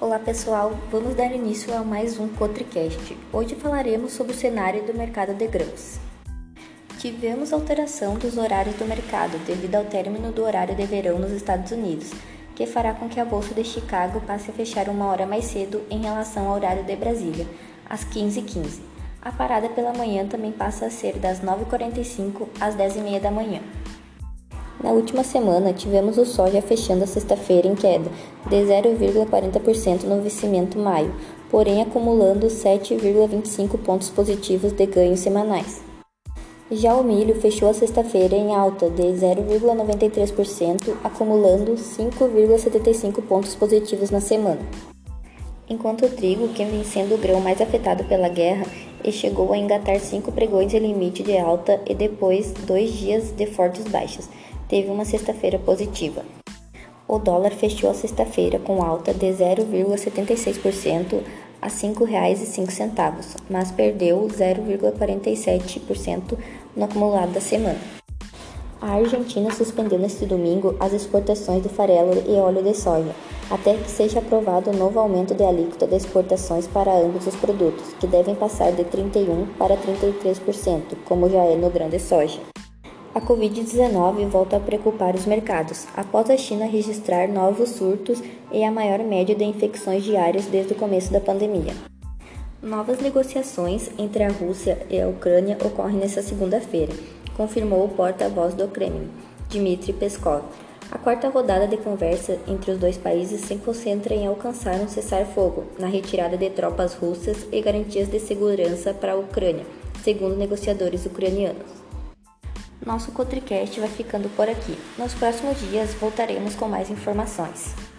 Olá pessoal, vamos dar início a mais um Cotricast. Hoje falaremos sobre o cenário do mercado de grãos. Tivemos alteração dos horários do mercado devido ao término do horário de verão nos Estados Unidos, que fará com que a bolsa de Chicago passe a fechar uma hora mais cedo em relação ao horário de Brasília, às 15h15. A parada pela manhã também passa a ser das 9h45 às 10h30 da manhã. Na última semana, tivemos o soja fechando a sexta-feira em queda de 0,40% no vencimento maio, porém acumulando 7,25 pontos positivos de ganhos semanais. Já o milho fechou a sexta-feira em alta de 0,93%, acumulando 5,75 pontos positivos na semana. Enquanto o trigo, que vem sendo o grão mais afetado pela guerra, chegou a engatar cinco pregões de limite de alta e depois dois dias de fortes baixas, teve uma sexta-feira positiva. O dólar fechou a sexta-feira com alta de 0,76% a R$ 5,05, mas perdeu 0,47% no acumulado da semana. A Argentina suspendeu neste domingo as exportações de farelo e óleo de soja, até que seja aprovado o novo aumento de alíquota de exportações para ambos os produtos, que devem passar de 31% para 33%, como já é no grão de soja. A Covid-19 volta a preocupar os mercados, após a China registrar novos surtos e a maior média de infecções diárias desde o começo da pandemia. Novas negociações entre a Rússia e a Ucrânia ocorrem nesta segunda-feira, confirmou o porta-voz do Kremlin, Dmitry Peskov. A quarta rodada de conversa entre os dois países se concentra em alcançar um cessar-fogo na retirada de tropas russas e garantias de segurança para a Ucrânia, segundo negociadores ucranianos. Nosso Cotricast vai ficando por aqui. Nos próximos dias voltaremos com mais informações.